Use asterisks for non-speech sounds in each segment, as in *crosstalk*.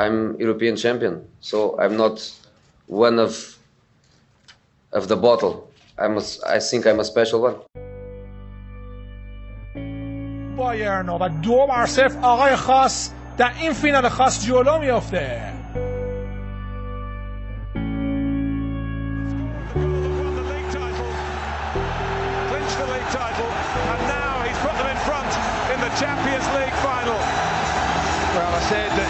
I'm European champion, so I'm not one of of the bottle. I'm a, I think I'm a special one. بایرن و دو بر صفر آقای خاص در این فینال خاص جلو میافته Champions League final. Well, I said that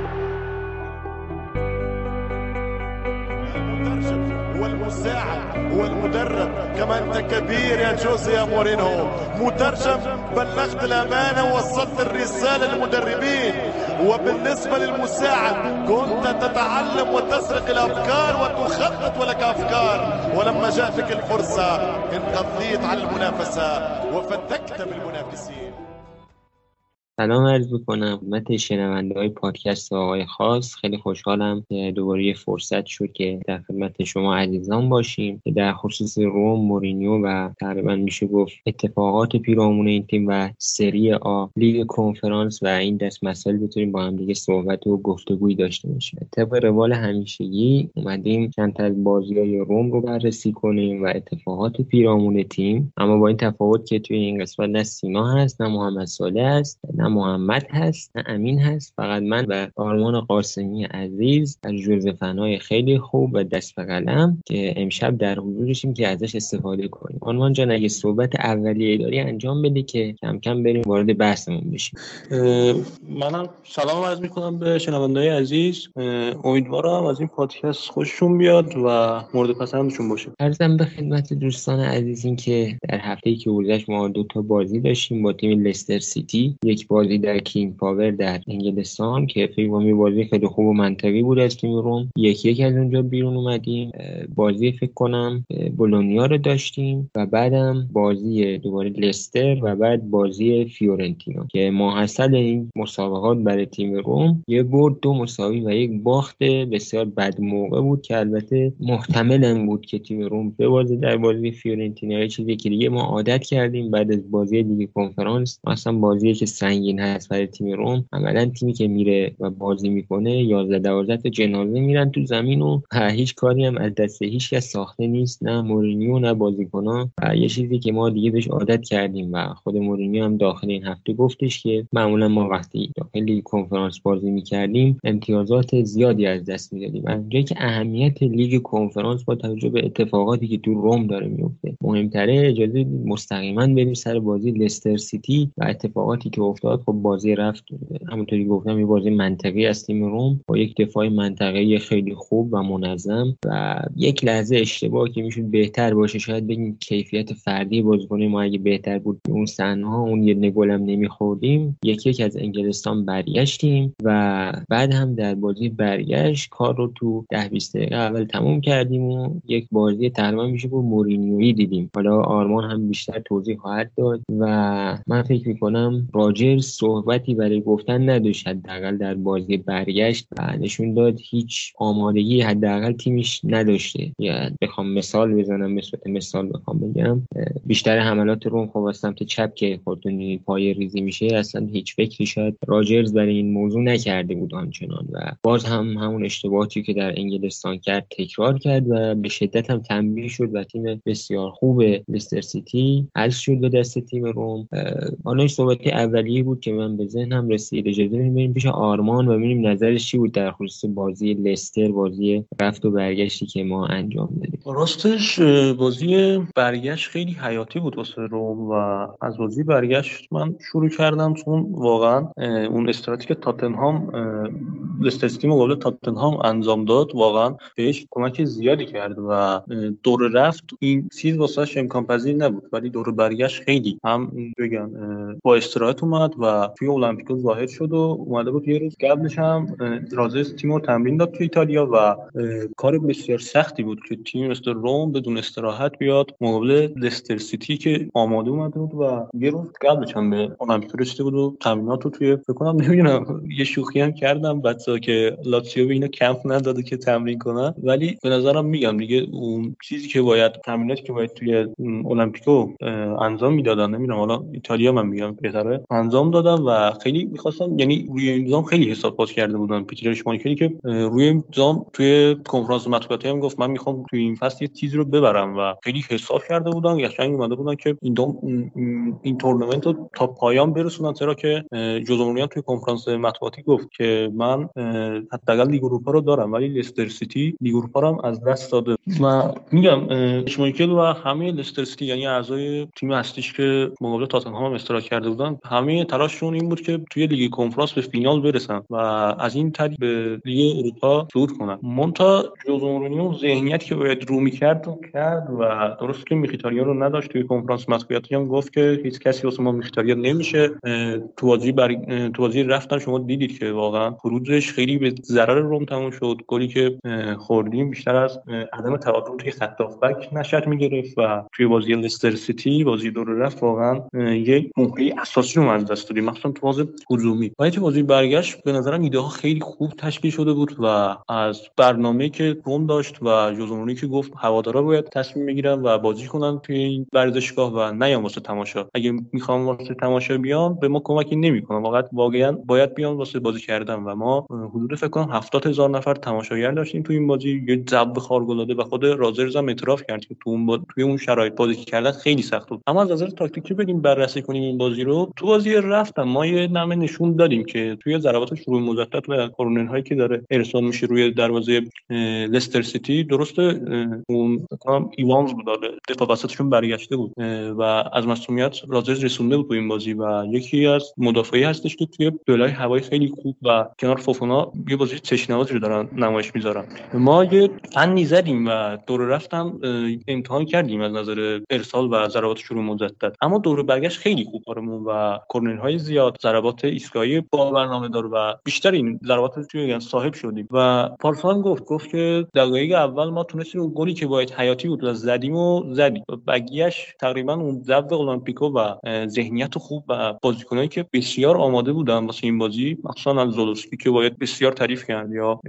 والمساعد والمدرب كما انت كبير يا جوزي يا مورينو. مترجم بلغت الأمانة ووصلت الرسالة للمدربين. وبالنسبة للمساعد كنت تتعلم وتسرق الأفكار وتخطط ولك أفكار. ولما جاءتك الفرصة انقضيت على المنافسة وفتكت بالمنافسين. سلام عرض می‌کنم خدمت شنونده های پادکست آقای خاص. خیلی خوشحالم که دوباره فرصت شد که در خدمت شما عزیزان باشیم. که در خصوص روم مورینیو و تقریبا میشه گفت اتفاقات پیرامون این تیم و سری آ لیگ کنفرانس و این دست مسائل بتونیم با هم دیگه صحبت و گفتگویی داشته باشیم. طبق روال همیشگی اومدیم چند از بازی های روم رو بررسی کنیم و اتفاقات پیرامون تیم. اما با این تفاوت که توی این قسمت نه سینا هست نه محمد صالح نه محمد هست نه امین هست فقط من و آرمان قاسمی عزیز از جزفنهای خیلی خوب و دست به قلم که امشب در حضورشیم که ازش استفاده کنیم. آرمان جان اگه صحبت اولیه داری انجام بده که کم کم بریم وارد بحثمون بشیم. منم سلام عرض می‌کنم به شنوندهای عزیز. امیدوارم از این پادکست خوششون بیاد و مورد پسندشون باشه. عرضم به خدمت دوستان عزیز این که در هفته که گذشت ما دو تا بازی داشتیم با تیم لستر سیتی. یک بازی در کینگ پاور در انگلستان که فکر کنم بازی خیلی خوب و منطقی بود از تیم روم. یکی یک از اونجا بیرون اومدیم. بازی فکر کنم بولونیا رو داشتیم و بعدم بازی دوباره لستر و بعد بازی فیورنتینا که ماحصل این مسابقات برای تیم روم. یه برد دو مساوی و یک باخت بسیار بد موقع بود که البته محتمل بود که تیم روم ببازه در بازی فیورنتینا. یه چیزی که دیگه ما عادت کردیم بعد از بازی لیگ کنفرانس اصلا بازی که سنگین هست برای تیم روم. عملا تیمی که میره و بازی می‌کنه 11 12 تا جنازه میرن تو زمین و هیچ کاری هم از دست هیچ کس ساخته نیست. نه مورینیو نه بازیکنان یه چیزی که ما دیگه بهش عادت کردیم و خود مورینیو هم داخل این هفته گفتش که معمولا ما وقتی داخل کنفرانس بازی می‌کردیم امتیازات زیادی از دست می‌دادیم. از جایی که اهمیت لیگ کنفرانس با توجه به اتفاقاتی که تو روم داره میفته مهمتره اجازه مستقیما بریم سر بازی لستر سیتی و اتفاقاتی که افتاد خب بازی رفت. همونطوری گفتم یه بازی منطقی از تیم روم با یک دفاع منطقه خیلی خوب و منظم و یک لحظه اشتباه که می‌شد بهتر باشه. شاید بگیم کیفیت فردی بازیکن ما اگه بهتر بود اون صحنه ها اون یه گلم نمیخوردیم. یک یک از انگلستان برگشتیم و بعد هم در بازی برگشت کار رو تو ده 20 دقیقه اول تموم کردیم و یک بازی تقریبا میشه با مورینیویی دیدیم. حالا آرمان هم بیشتر توضیح خواهد داد و من فکر می‌کنم راجرز صحبتی برای گفتن نداشت. حداقل در بازی برگشت و نشون داد هیچ آمادگی حداقل تیمش نداشته. یا بخوام مثال بزنم مثل مثال بخوام بگم بیشتر حملات روم خب از سمت چپ که خودتونی پای ریزی میشه اصلا هیچ فکری شاید راجرز برای این موضوع نکرده بود آنچنان و باز هم همون اشتباهاتی که در انگلستان کرد تکرار کرد و به شدت هم تنبیه شد و تیم بسیار خوب لستر سیتی حذف شد به دست تیم روم. حالا صحبت اولیه بود که من به ذهنم رسید. اجازه بدیم بریم پیش آرمان و ببینیم نظرش چی بود در خصوص بازی لستر بازی رفت و برگشتی که ما انجام دادیم. راستش بازی برگشت خیلی حیاتی بود واسه روم و از بازی برگشت من شروع کردم چون واقعا اون استراتژی که تاتنهام لستر مقابل تاتنهام انجام داد واقعا بهش کمک زیادی کرد و دور رفت. این چیز واسه امکان پذیر نبود ولی دور برگشت خیلی هم بگن با استراحت اومد و توی المپیکو ظاهر شد و اومده بود یه روز قبلش هم رازس تیم رو تمرین داد توی ایتالیا و کار بسیار سختی بود که تیم مثل روم بدون استراحت بیاد. مقابل لستر سیتی که آماده اومده بود و یه روز قبلش هم به المپیکو رسیده بود و تمرینات رو توی فکر کنم نمی‌دونم یه شوخی هم کردم بچه‌ها که لاتسیو به اینا کمپ نداده که تمرین کنن. ولی به نظرم میگم دیگه اون چیزی که باید تمریناتی که باید توی المپیکو انجام می‌دادن نمی‌دونم حالا ایتالیا من میگم بهتره انجام دادن و خیلی می‌خواستن یعنی روی این جام خیلی حساب باز کرده بودن پیتر شمایکلی که روی این جام توی کنفرانس مطبوعاتی هم گفت من می‌خوام توی این فصل یه چیزی رو ببرم. و خیلی حساب کرده بودن قشنگ اومده بودن که این دوم این تورنمنت رو تا پایان برسونن. چرا که جوزمونیان توی کنفرانس مطبوعاتی گفت که من حداقل لیگ اروپا رو دارم ولی لستر سیتی لیگ اروپا رو هم از دست داده. و میگم شمایکل و همه لستر سیتی یعنی اعضای تیم اصلیش که مقابل تاتنهام هم اشتراک کرده بودن همه تلاششون این بود که توی لیگ کنفرانس به فینال برسن و از این طریق به لیگ اروپا صعود کنن. منتها ژوزه مورینیو ذهنیتی که باید رو می‌کرد و کرد و درست که میخیتاریان رو نداشت توی کنفرانس. مطبوعاتی هم گفت که هیچ کسی واسه ما میخیتاریان نمیشه. تو بازی بر... تو بازی رفتن شما دیدید که واقعا خروجش خیلی به ضرر روم تموم شد. گلی که خوردیم بیشتر از عدم تعادل توی خط بک نشد می‌گرفت و توی بازی لستر سیتی بازی دور رفت. واقعا یک موقعی اساسی رو از دست دادیم مخصوصا تو بازی هجومی. ولی تو بازی برگشت به نظرم ایده ها خیلی خوب تشکیل شده بود و از برنامه که روم داشت و جوزمونی که گفت هوادارا باید تصمیم بگیرن و بازی کنن توی این ورزشگاه و نیام واسه تماشا. اگه می‌خوام واسه تماشا بیان به ما کمکی نمی‌کنه واقعا واقعا باید بیان واسه بازی کردن و ما حدود فکر کنم 70 هزار نفر تماشاگر داشتیم توی این بازی. یه جو خارق و خود رازرز هم اعتراف کرد که تو اون با... توی اون شرایط بازی کردن خیلی سخت بود. اما از نظر تاکتیکی بگیم بررسی کنیم این بازی رو. تو بازی رفتم. ما یه نمه نشون دادیم که توی ضربات شروع مزدد و کورنر هایی که داره ارسال میشه روی دروازه لستر سیتی درسته اون ایوانز بود. دفاع وسطشون برگشته بود. و از مسئولیت رازرز رسونده بود تو این بازی و یکی از مدافعی هستش که توی دولای هوای خیلی خوب و کنار فوفونا یه بازی چشنوازی رو دارن نمایش می‌ذارن. ما یه فنی زدیم و دور رفتم امتحان کردیم از نظر ارسال و ضربات شروع مجدد اما دور برگشت خیلی خوب کارمون و های زیاد ضربات ایستگاهی با برنامه دار و بیشتر این ضربات رو صاحب شدیم. و پارسال گفت گفت که دقایق اول ما تونستیم گلی که باید حیاتی بود و زدیم و زدیم. و بقیه‌اش تقریبا اون ضد المپیکو و ذهنیت خوب و بازیکنایی که بسیار آماده بودن واسه این بازی مخصوصا از زولوسکی که باید بسیار تعریف کرد یا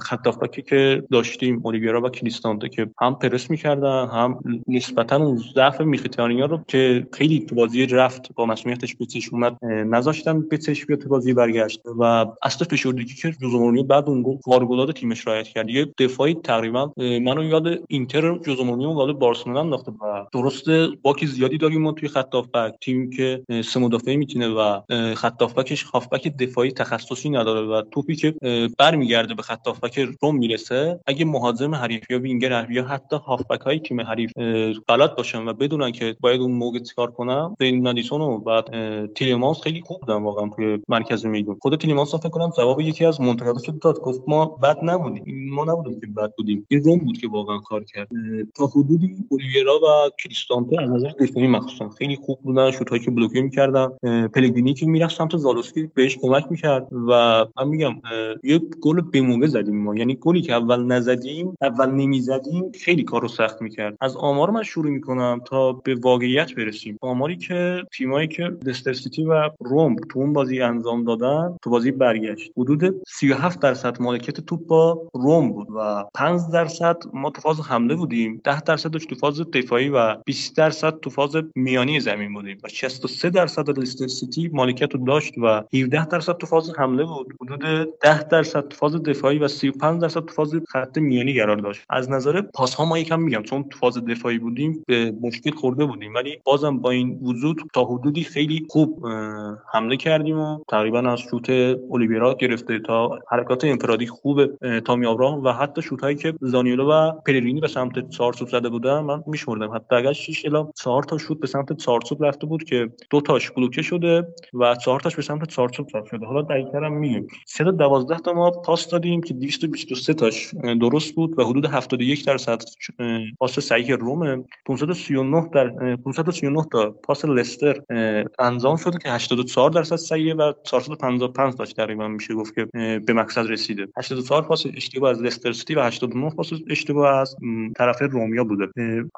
خط که داشتیم اولیویرا و کریستانته که هم پرس می‌کردن هم نسبتا اون ضعف میخیتاریا رو که خیلی تو بازی رفت با مسئولیتش چش اومد. نذاشتن به چش بیاد بازی برگشت و اصل فشردگی که جوزمورینیو بعد اون گل خارق تیمش رعایت کرد. یه دفاعی تقریبا منو یاد اینتر جوزمورینیو و بارسلونا انداخته و درسته باکی زیادی داریم ما توی خط بک تیم که سه مدافعی می‌تونه و خط بکش هافبک دفاعی تخصصی نداره و توپی که برمیگرده به خط بک روم می‌رسه اگه مهاجم حریف یا وینگر یا حتی هافبک های تیم حریف غلط باشن و بدونن که باید اون موقع چیکار کنم بین و بعد تیلمانس خیلی خوب بودن واقعا توی مرکز میدون خود تیلمانس فکر کنم جواب یکی از منتقداش داد. گفت ما بد نبودیم. ما نبودیم که بد بودیم. این روم بود که واقعا کار کرد. تا حدودی اولیویرا و کریستانته از نظر دفاعی مخصوصا خیلی خوب بودن. شوتایی که بلوکه می‌کردن. پلگرینی که می‌رفت سمت زالوسکی بهش کمک می‌کرد و من میگم یه گل به موقع زدیم ما. یعنی گلی که اول نزدیم اول نمی‌زدیم خیلی کارو سخت می‌کرد. از آمار من شروع می‌کنم تا به واقعیت برسیم. آماری که تیمایی که لستر سیتی و روم تو اون بازی انجام دادن تو بازی برگشت. حدود 37 درصد مالکیت توپ با روم بود و 5 درصد ما تو فاز حمله بودیم. 10 درصد تو فاز دفاعی و 20 درصد تو فاز میانی زمین بودیم. و 63 درصد لستر سیتی مالکیت رو داشت و 17 درصد تو فاز حمله بود. حدود 10 درصد تو فاز دفاعی و 35 درصد تو فاز خط میانی قرار داشت. از نظر پاس ها ما یکم میگم چون تو فاز دفاعی بودیم به مشکل خورده بودیم. ولی بازم با این وجود تا حدودی خیلی خوب حمله کردیم و تقریبا از شوت اولیویرا گرفته تا حرکات انفرادی خوب تامی آبراهام و حتی شوت هایی که زانیولو و پلرینی به سمت چارچوب زده بودن من میشمردم. حتی اگر 6 الی 4 تا شوت به سمت چارچوب رفته بود که دو تاش بلوکه شده و 4 تاش به سمت چارچوب رفته شده. حالا دقیق‌تر هم میگم 3 تا 12 تا ما پاس دادیم که 223 تاش درست بود و حدود 71 درصد پاس صحیح روم 539 در 539 تا پاس لستر انجام شده که 84 درصد صحیحه و 455 داشت تقریبا میشه گفت که به مقصد رسیده. 84 پاس اشتباه از لستر سیتی و 89 پاس اشتباه از طرف رومیا بوده.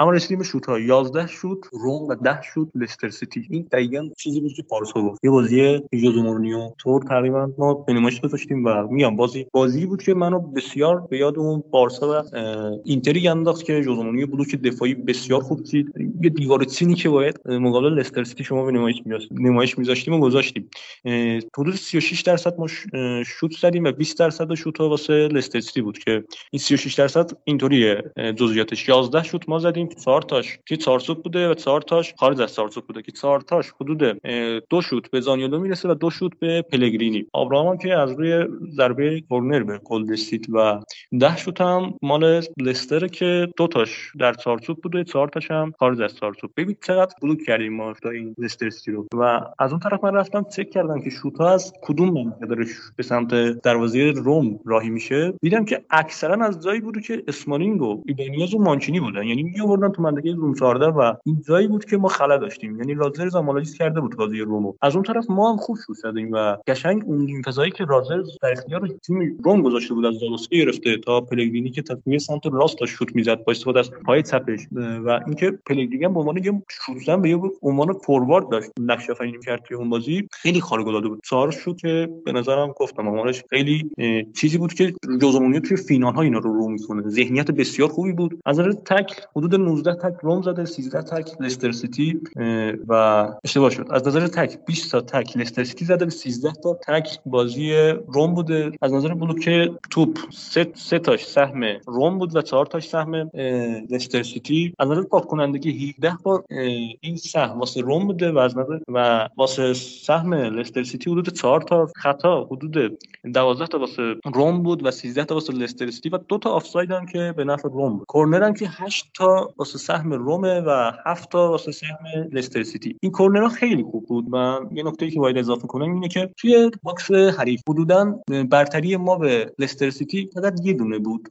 اما رسیدیم شوت ها 11 شوت روم و 10 شوت لستر سیتی. این دقیقاً چیزی بود که پارسا گفت. یه بازی مورینیو طور تقریبا ما به نمایش گذاشتیم و میام. بازی بازی بود که منو بسیار به یاد اون بارسا و اینتری انداخت که ژوزه مورینیو بلوک دفاعی بسیار خوب چید. یه دیوار چینی که باید مقابل لستر سیتی شما به نمایش نمایش میذاشتیم و گذاشتیم. حدود 36 درصد ما شوت زدیم و 20 درصد شوت ها واسه لستر سیتی بود که این 36 درصد اینطوریه. جزئیاتش 11 شوت ما زدیم. 4 تاش. که 4 بوده و 4 تاش؟ خارج از 4 بوده. که 4 تاش؟ حدود دو شوت به زانیولو می‌رسه و دو شوت به پلگرینی. آبراهام که از روی ضربه کورنر به گل رسید و 10 شوت هم مال لستر که دو تاش در 4 بوده. 4 تاش هم خارج از 4 ببین چقدر بلوک کردیم ما این لستر رو. و اون طرف من رفتم چک کردم که شوت از کدوم منطقه داره به سمت دروازه روم راهی میشه. دیدم که اکثرا از جایی بود که اسمالینگ و ایبانیاز و مانچینی بودن. یعنی می آوردن تو منطقه روم 14 و این جایی بود که ما خلا داشتیم. یعنی لازر زامالایز کرده بود بازی رومو. از اون طرف ما هم خوب شوت زدیم و قشنگ اون نیم فضایی که رازر در اختیار تیم روم گذاشته بود از زالوسکی گرفته تا پلگرینی که تصمیم سمت راست تا شوت می‌زد با استفاده از پای چپش و اینکه پلگرینی به عنوان یه شوت به عنوان فوروارد داشت. نقش آفرینی کرد توی اون بازی. خیلی خارق العاده بود. چهار شو که به نظرم گفتم آمارش خیلی چیزی بود که جوزمونی توی فینال ها اینا رو رو می‌کنه ذهنیت بسیار خوبی بود. از نظر تک حدود 19 تک روم زده 13 تک لستر سیتی و اشتباه شد. از نظر تک 20 تا تک لستر سیتی زده به 13 تا تک بازی روم بوده. از نظر بلوک توپ سه, سه تاش سهم روم بود و چهار تاش سهم لستر سیتی. از نظر پاک کنندگی 17 بار این سهم واسه روم بوده و از نظر و واسه سهم لستر سیتی حدود 4 تا خطا حدود 12 تا واسه روم بود و 13 تا واسه لستر سیتی و دو تا آفساید هم که به نفع روم بود. کورنر هم که 8 تا واسه سهم روم و 7 تا واسه سهم لستر سیتی. این کورنرها خیلی خوب بود و یه نکته که باید اضافه کنم اینه که توی box حریف حدودا برتری ما به لستر سیتی فقط یه دونه بود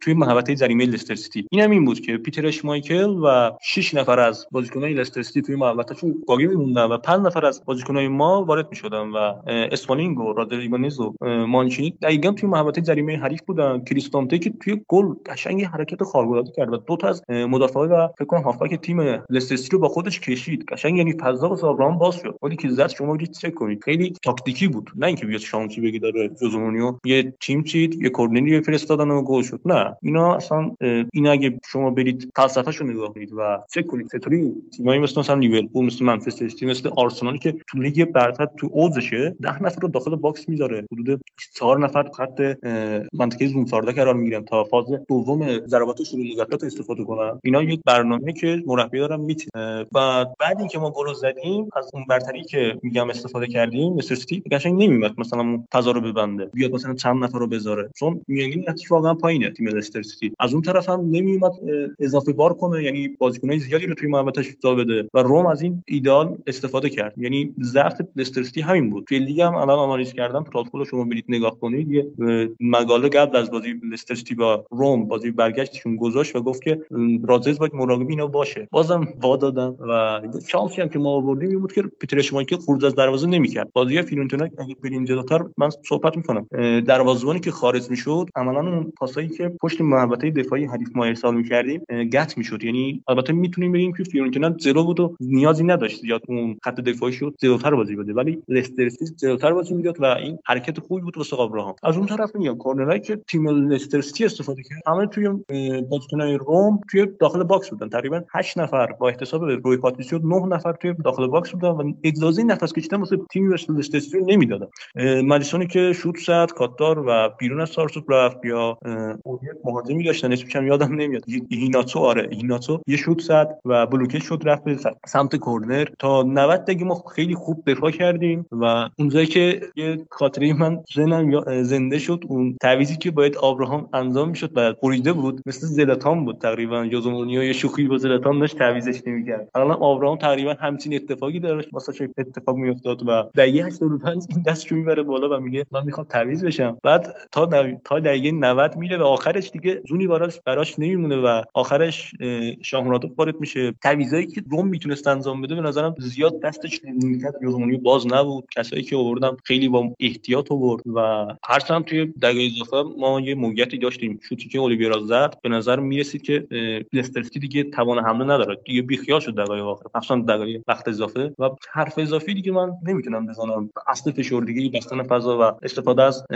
توی محوطه جریمه لستر سیتی. این هم این بود که پیتر شمایکل و 6 نفر از بازیکنان لستر سیتی توی محوطهشون باقی میموندن و 5 نفر از بازیکنان ما وارد می‌شدن و اسمالینگ و رادریگونز و مانچینی دقیقاً توی محوطه جریمه حریف بودن. کریستانته که توی گل قشنگ حرکت خارق کرد و دو تا از مدافعا و فکر کنم هافبک تیم لستر رو با خودش کشید. قشنگ یعنی فضا واسه آبراهام باز شد. ولی که زد شما برید چک کنید؟ خیلی تاکتیکی بود. نه اینکه بیاد شانسی بگی داره ژوزه مورینیو یه تیم چید یه کورنری فرستادن و گل شد. نه. اینا اصلا این اگه شما برید فلسفه‌شو نگاه کنید و چک کنید؟ چطوری؟ تیمایی مثل مثلا لیورپول مثل منچستر سیتی مثل آرسنالی که تو لیگ برتر تو اوزشه ده نفر رو داخل باکس می‌ذاره. حدود چهار نفر خط منطقه زوم 14 قرار می‌گیرن تا فاز دوم ضربات شروع مزدات استفاده کنن. اینا یک برنامه که مربی دارن می‌تونه. و بعد اینکه ما گل زدیم از اون برتری که میگم استفاده کردیم مثل سیتی قشنگ نمیاد مثلا اون فضا رو ببنده. بیاد مثلا چند نفر رو بذاره. چون میانگین نتیجه واقعا پایینه تیم لستر سیتی. از اون طرف هم نمیومد اضافه بار کنه. یعنی بازیکنای زیادی رو توی محوطه‌اش جا بده. و روم از این ایدال استفاده کرد. یعنی ضعف لستر سیتی همین بود. توی لیگ هم الان آنالیز کردم پراتکل شما برید نگاه کنید یه مقاله قبل از بازی لستر سیتی با روم بازی برگشتشون گذاشت و گفت که راجرز باید مراقب اینا باشه. بازم وا دادن و چانسی هم که ما آوردیم این بود که پیتر شمایکل خروج از دروازه نمی‌کرد. بازی فیورنتینا اگه بریم جلوتر من صحبت می‌کنم. دروازه‌بانی که خارج می‌شد عملا اون پاسایی که پشت محوطه دفاعی حریف ما ارسال می‌کردیم کات می‌شد. یعنی البته می‌تونیم بگیم که فیورنتینا جلو بود و نیازی نداشت زیاد اون خط دفاعی شد جلوتر بازی بده. ولی لستر سیتی جلوتر بازی می‌داد و این حرکت خوبی بود واسه ابراهام. از اون طرف میگم کورنرایی که تیم لستر سیتی استفاده کرد همه توی بازیکنای روم توی داخل box بودن. تقریبا 8 نفر با احتساب روی پاتریسیو 9 نفر توی داخل box بودن و اجازه نفس کشیدن واسه تیم لستر سیتی نمی‌دادن. مدیسونی که شوت زد کات دار و بیرون از چارچوب رفت یا مهاجمی داشتن اسمش هم یادم نمیاد. هیناتو آره هیناتو یه شوت زد و بلوکش شد رفت سمت کورنر. تا 90 دقیقه خیلی خوب دفاع کردیم و اونجایی که یه خاطره من زنم زنده شد اون تعویضی که باید آبراهام انجام می‌شد و بریده بود مثل زلاتان بود تقریبا. جوزمونیو یه شوخی با زلاتان داشت تعویضش نمی‌کرد. الان آبراهام تقریبا همچین اتفاقی داشت واسه اتفاق میافتاد و دقیقه 85 این دستشو می‌بره بالا و میگه من می‌خوام تعویض بشم. بعد تا. تا دقیقه 90 میره و آخرش دیگه زونی براش براش نمیمونه و آخرش شاهمرادوف وارد میشه. تعویضایی که روم می‌تونست انجام بده به نظرم زیاد دستش نیمکت جوزمونی باز نبود. کسایی که آوردم خیلی با احتیاط آورد و هرچند توی دقیقه اضافه ما یه موقعیتی داشتیم. شوتی که اولیویرا زد به نظر می‌رسید که لستر دیگه توان حمله نداره دیگه بیخیال شد دقایق آخر مخصوصا دقایق وقت اضافه. و حرف اضافی دیگه من نمی‌تونم بزنم. اصل فشردگی بستن فضا و استفاده از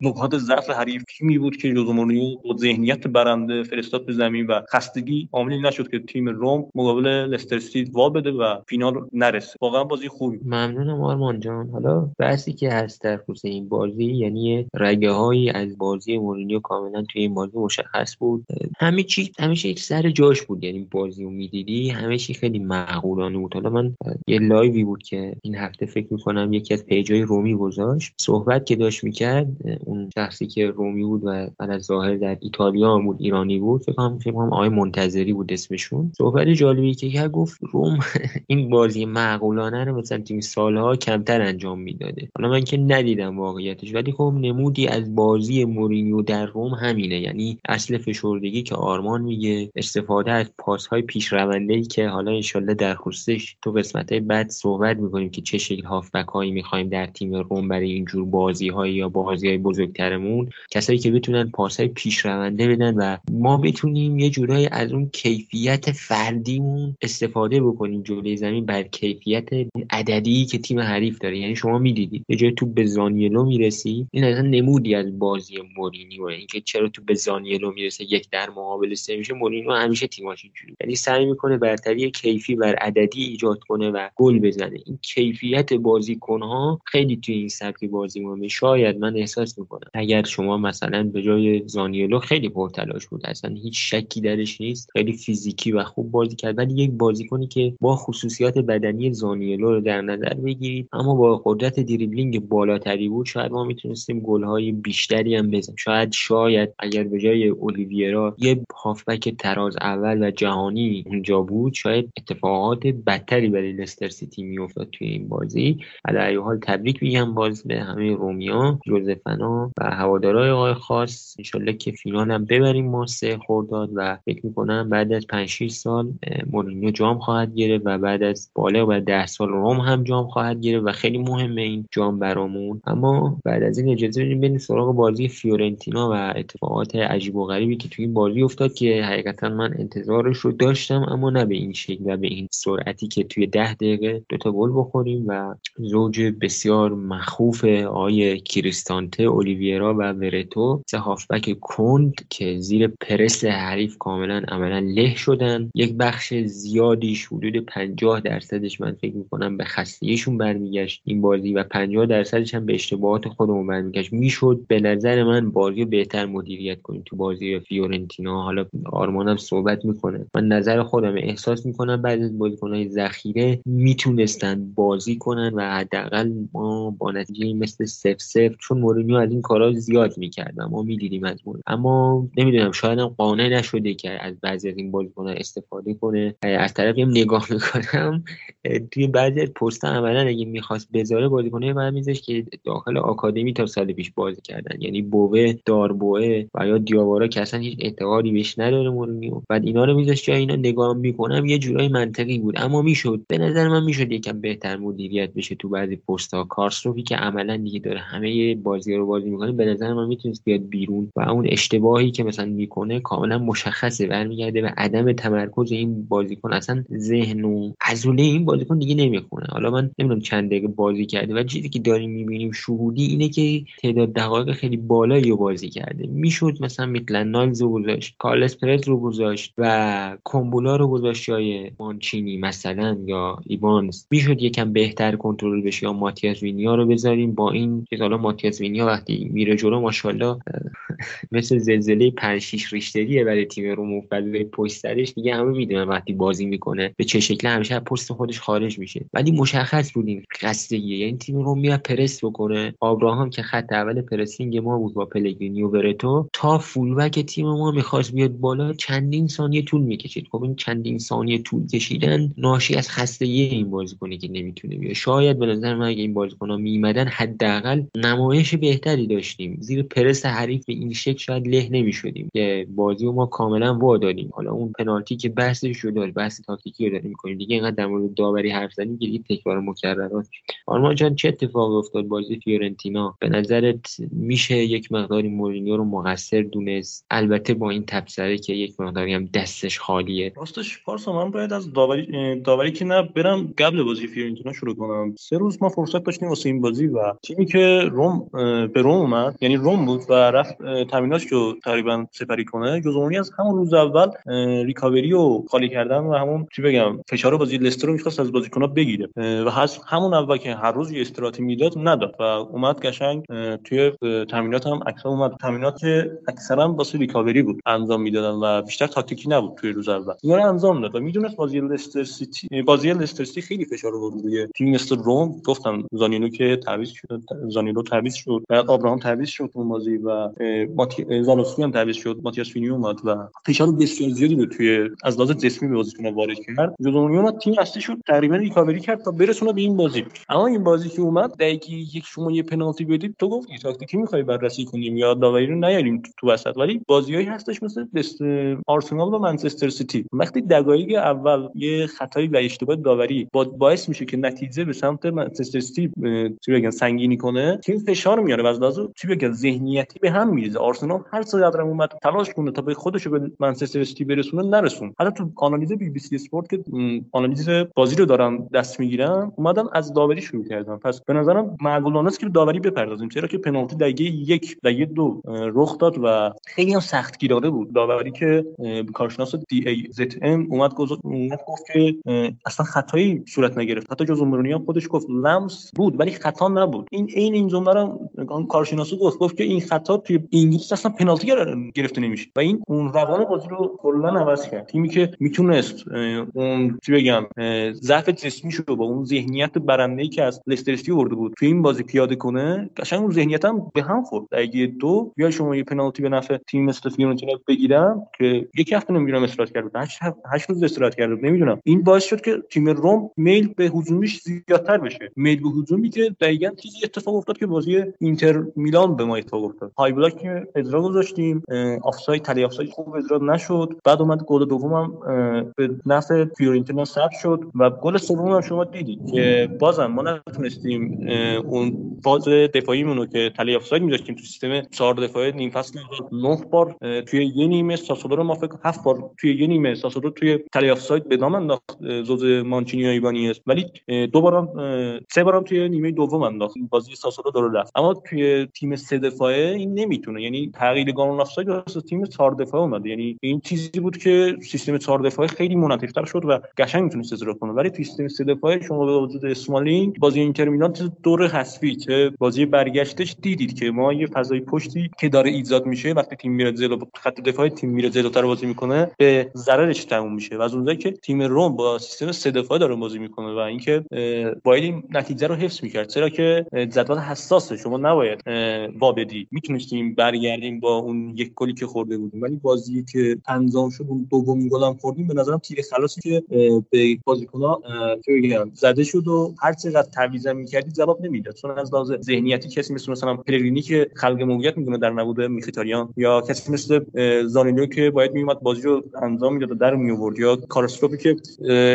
نکات ضعف حریف تیمی بود که جوزو مورینیو با ذهنیت برنده فرستاد به زمین و خستگی عاملی نشد که تیم روم مقابل لستر سیتی وا بده و فینال نرسه. واقعا بازی خوبی ممنونم آرمان جان. حالا بحثی که هست در خصوص این بازی یعنی رگه هایی از بازی مورینیو کاملا توی این بازی مشخص بود. همه چی همیشه یک سر جاش بود. یعنی بازی رو می‌دیدی همه چی خیلی معقولانه بود. حالا من یه live ی بود که این هفته فکر می‌کنم یکی از page ای رومی گذاشت. صحبت که داشت می‌کرد اون شخصی که رومی بود و از ظاهر در ایتالیا بود ایرانی بود فکر کنم فکر کنم آقای منتظری بود اسمشون. صحبت جالبی که گفت روم *laughs* این بازی معقولانه مثلا تیم سالها کمتر انجام می‌داده. حالا من که ندیدم واقعیتش ولی خب نمودی از بازی مورینیو در روم همینه. یعنی اصل فشردگی که آرمان میگه استفاده از پاس های پیش ای که حالا انشالله در خصوصش تو قسمت های بعد صحبت می‌کنیم که چه شکل هافبک هایی می‌خوایم در تیم روم برای اینجور بازی های یا بازی های بزرگترمون. کسایی که بتونن پاس های پیش بدن و ما بتونیم یه جورایی از اون کیفیت فردیمون استفاده بکنیم جلوی زمین. بر کیفیت عددی که تیم حریف داره. یعنی شما می‌دیدید یه جای تو به زانیلو می‌رسی. این اصلا نمودی از بازی مورینیو. اینکه چرا تو به زانیلو می‌رسه یک در مقابل سه میشه. مورینیو همیشه تیماش اینجوری یعنی سعی می‌کنه برتری کیفی بر عددی ایجاد کنه و گل بزنه. این کیفیت بازیکنها خیلی توی این سبک بازی مهمه. شاید من احساس می‌کنم. اگر شما مثلا به جای زانیلو خیلی پرتلاش بود. اصلا هیچ شکی درش نیست. خیلی فیزیکی و خوب بازی کرد. ولی یک بازیکنی که با خصوصیات بدنی زانیلو رو در نظر بگیرید. اما با قدرت دریبلینگ بالاتری بود شاید ما می‌تونستیم گلهای بیشتری هم بزنیم. شاید شاید اگر به جای اولیویرا یه هافبک تراز اول و جهانی اونجا بود شاید اتفاقات بدتری برای لستر سیتی میافتاد توی این بازی. علی حال تبریک میگم باز به همه رومیا جوزفنا و هوادارهای آقای خاص. انشالله که فینال هم ببریم ما سه خورداد و فکر می‌کنم بعد از 5 6 سال مورینیو جام خواهد گرفت و بعد از بالا و 10 سال روم هم جام خواهد گرفت و خیلی مهمه این جام برامون. اما بعد از این اجازه بدیم بریم سراغ بازی فیورنتینا و اتفاقات عجیب و غریبی که توی این بازی افتاد که حقیقتا من انتظارش رو داشتم اما نه به این شکل و به این سرعتی که توی ده دقیقه دوتا گل بخوریم و زوج بسیار مخوف آقای کریستانته اولیویرا و ورتو سه هافبک کند که زیر پرس حریف کاملا عملا له شدن. یک بخش زیادیش حدود 50 درصدش من فکر می‌کنم به خستگیشون برمیگشت. این بازی و 50 درصدش هم به اشتباهات خودمون برمیگشت. می‌شد به نظر من بازی بهتر مدیریت کنیم تو بازی فیورنتینا. حالا آرمانم صحبت می‌کنه. من نظر خودم احساس می‌کنم بعد از بازیکنهای ذخیره می‌تونستن بازی کنن و حداقل ما با نتیجه مثل سف سف چون مورینیو از این کارا زیاد می‌کرد ما می‌دیدیم از مورد اما نمی‌دونم شاید هم قانع نشده که از بعضی از این بازیکن‌ها استفاده کنه. از طرفی هم نگاه می‌کنم. توی بعضی پست عملا اگه می‌خواست بذاره بازیکنه بعد میذاش که داخل آکادمی تا سال پیش بازی کردن. یعنی بوه داربوه و یا دیاوارا که اصلا هیچ اعتقادی بهش نداره مورینیو. بعد اینا رو میذاش جای اینا نگاه می‌کنم یه جورایی منطقی بود. اما می‌شد. به نظر من می‌شد یکم بهتر مدیریت بشه تو بعضی پست ها کارسروفی که عملا دیگه داره همه بازی رو بازی می‌کنه به نظر من می‌تونست بیاد بیرون و اون اشتباهی که مثلا می‌کنه کاملا مشخصه برمیگرده به عدم تمرکز این بازیکن. اصلا ذهن و عضله این بازیکن دیگه نمی‌خونه حالا من نمی‌دونم چند دقیقه بازی کرده و چیزی که داریم می‌بینیم شهودی اینه که تعداد دقایق خیلی بالایی رو بازی کرده. می‌شد مثلا میتلن نالز رو گذاشت کارلس پرز رو گذاشت و کومبولا رو گذاشت جای مانچینی مثلا یا ایبانز می‌شد یکم بهتر کنترل بشه یا ماتیاس وینیا رو بذاریم با این که حالا ماتیاس وینیا وقتی میره جلو ماشاءالله *laughs* مثل زلزله 5 6 ریشتریه برای تیم روم بعد پشت سرش. دیگه همه می‌دونن وقتی بازی می‌کنه به چه شکل همیشه پست خودش خارج میشه. ولی مشخص بود این خستگیه یعنی تیم روم میاد پرس بکنه. آبراهام که خط اول پرسینگ ما بود با پلگرینی و برتو تا فولبک تیم ما می‌خواست بیاد بالا چندین ثانیه طول می‌کشید. خب این چندین ثانیه طول کشیدن ناشی از خستگی این بازیکنی که نمی‌تونه بیاد. شاید به نظر من اگه این بازیکن‌ها میمدن حداقل نمایش بهتری داشتیم. زیر پرس حریف به این شکل شاید له نمی‌شدیم. که بازی ما کاملا وا دادیم حالا اون پنالتی که بحثش رو داشت بحث تاکتیکی رو داریم می‌کنیم. دیگه اینقدر در مورد داوری حرف زدیم بگیرید تکرار مکررات. آرمان جان چه اتفاقی افتاد بازی فیورنتینا؟ به نظرت میشه یک مقداری مورینیو رو مقصر دونست؟ البته با این تبصره که یک مقداری هم دستش خالیه. راستش پارسا من باید از داوری داوری که نه برم قبل بازی فیورنتینا شروع کنم. سه روز ما فرصت داشتیم واسه این بازی و تیمی که روم به روم اومد یعنی روم بود و رفت تمریناش رو تقریبا سپری کنه. جزونی از همون روز اول ریکاوری و خالی کردن و همون چی بگم فشار بازی لستر رو می‌خواست از بازیکن‌ها بگیره. و همون اول که هر روز یه استراحتی می‌داد نداد و اومد قشنگ توی تمرینات هم اکثر اومد. تمرینات اکثرا واسه ریکاوری بود انجام می‌دادن و بیشتر تاکتیکی نبود توی روز اول. اینا رو انجام داد و می‌دونست بازی لستر سیتی بازی لستر سیتی خیلی فشار آورد روی تیم مثل روم گفتم زانیولو که تعویض شد زانینو تعویض شد بعد ابراهام تعویض شد اون بازی و ماتی... زالوسکی هم تعویض شد ماتیاس فینی اومد و فشار بسیار زیادی بود توی از لحاظ جسمی به بازیکن وارد کرد. جزو اومد تیم اصلی شد تقریبا ریکاوری کرد تا برسونه به این بازی. اما این بازی که اومد دقیقه یک شما یه پنالتی بدید تو گفتی تاکتیکی می‌خوای بررسی کنیم؟ یا داوری رو نیاریم تو وسط. ولی بازیایی هستش مثل دست آرسنال و منچستر سیتی. وقتی دقایق اول یه خطایی و اشتباه داوری باعث میشه که نتیجه به سمت منچستر سیتی چی بگن سنگینی کنه تیم فشار میاره و از لحاظ چی ذهنیتی به هم میریزه. آرسنال هر چقدر اومد تلاش کنه تا به خودش به منچستر سیتی برسونه نرسوند حتی تو آنالیز بی بی سی اسپورت که آنالیز بازی رو دارن دست می‌گیرن اومدن از داوری شروع کردن پس به نظرم معقولانه است که داوری بپردازیم چرا که پنالتی دقیقه یک دقیقه دو رخ داد و خیلی هم سخت گیرانه بود. داوری که کارشناس DAZN اومد گفت که اصلا خطایی صورت نگرفت. حتی جوز مورینیو خودش گفت لمس بود ولی خطا نبود. این عین این جمله رو کارشناس گفت گفت که این خطا توی انگلیس اصلا پنالتی گرفته نمیشه. و این اون روان بازی رو کلا عوض کرد. تیمی که می‌تونست اون چی بگم ضعف جسمی شو با اون ذهنیت برنده که از لستر ورده بود. توی این بازی پیاده کنه قشنگ اون ذهنیت هم به هم خورد. اگه دو بیا شما یه پنالتی به نفع تیم مثل فیورنتینا بگیرن که یک هفته نمی‌دونم استراحت کرد هشت هشت روز استراحت کرد نمی‌دونم. این باعث شد که تیم روم میل به هجومیش زیادتر بشه. میل به هجومی که دقیقاً چیزی اتفاق افتاد که بازی اینتر میلان به ما اتفاق افتاد. high block که اجرا گذاشتیم. آفساید تله آفساید خوب اجرا نشد. بعد اومد گل دومم به نفع فیورنتینا ثبت شد و گل سوم هم شما دیدید که بازم ما نتونستیم اون فاز دفاعیمون رو که تله آفساید می‌ذاشتیم تو سیستم چهار دفاعی نیم فصل نه بار توی یه نیمه ساسولو رو ما فکر هفت بار توی یه نیمه ساسولو توی تلی آفساید به نام انداخت زوز مانچینی ایبانی است ولی دو بارم سه بارم توی نیمه دوم انداخت. بازی ساسولو دور رفت. اما توی تیم سه دفاعه این نمی‌تونه. یعنی تغییر قانون آفساید واسه تیم چهار دفاعه اومد یعنی این چیزی بود که سیستم چهار دفاعه خیلی منعطف‌تر شد و قشنگ می‌تونست اجرا کنه. ولی توی سیستم سه دفاعه شما به وجود اسمالینگ بازی اینتر میلان دور حذفی که بازی برگشتش دیدید که ما یه فضای پشتی که داره ایجاد میشه وقتی تیم میره جلو خط دفاعی تیم میره جلوتر بازی می‌کنه به ضررش تموم میشه و از اونجایی که تیم روم با سیستم سه دفاعه داره بازی می‌کنه و اینکه باید این نتیجه رو حفظ می‌کرد. چرا که جدول حساسه شما نباید با بدی می‌تونستیم برگردیم با اون یک گلی که خورده بودیم. ولی بازی که انجام شد اون دومین گل هم خوردیم به نظرم تیر خلاصی که به بازیکن‌ها چه بگم زده شد و هر چقدر تعویض می‌کردی جواب نمی‌داد. چون از لحاظ ذهنیتی کسی مثل مثلا پلگرینی که خلق موقعیت می‌دونه در نبود میخیتاریان یا کسی مثل زانینو که باید میومد بازی رو انجام می‌داد و در می آورد یا کارستروپی که